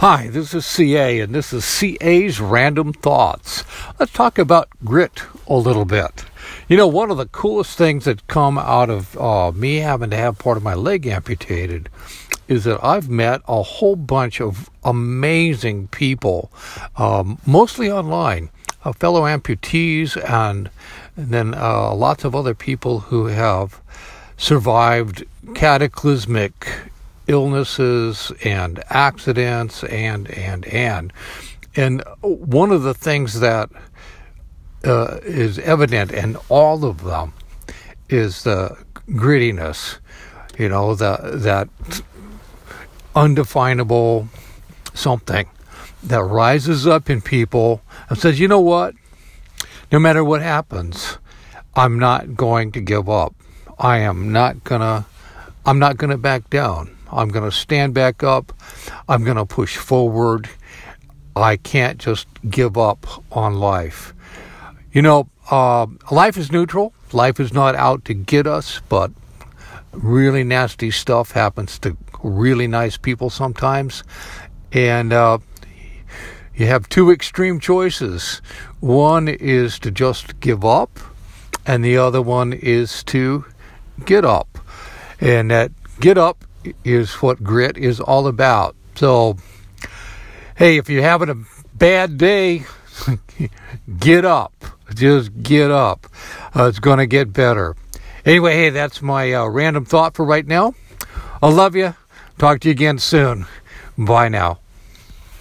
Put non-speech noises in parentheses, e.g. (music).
Hi, this is CA, and this is CA's Random Thoughts. Let's talk about grit a little bit. You know, one of the coolest things that come out of uh, me having to have part of my leg amputated is that I've met a whole bunch of amazing people, um, mostly online, uh, fellow amputees, and, and then uh, lots of other people who have survived cataclysmic illnesses and accidents and and and. And one of the things that uh, is evident in all of them is the grittiness you know the that undefinable something that rises up in people and says you know what? No matter what happens i'm not going to give up. I am not going to i'm not going to back down I'm going to stand back up. I'm going to push forward. I can't just give up on life. You know, uh, life is neutral. Life is not out to get us, but really nasty stuff happens to really nice people sometimes. And uh, you have two extreme choices. One is to just give up, and the other one is to get up. And that get up is what grit is all about. So, hey, if you're having a bad day, (laughs) get up. Just get up. Uh, it's going to get better. Anyway, hey, that's my uh, random thought for right now. I love you. Talk to you again soon. Bye now.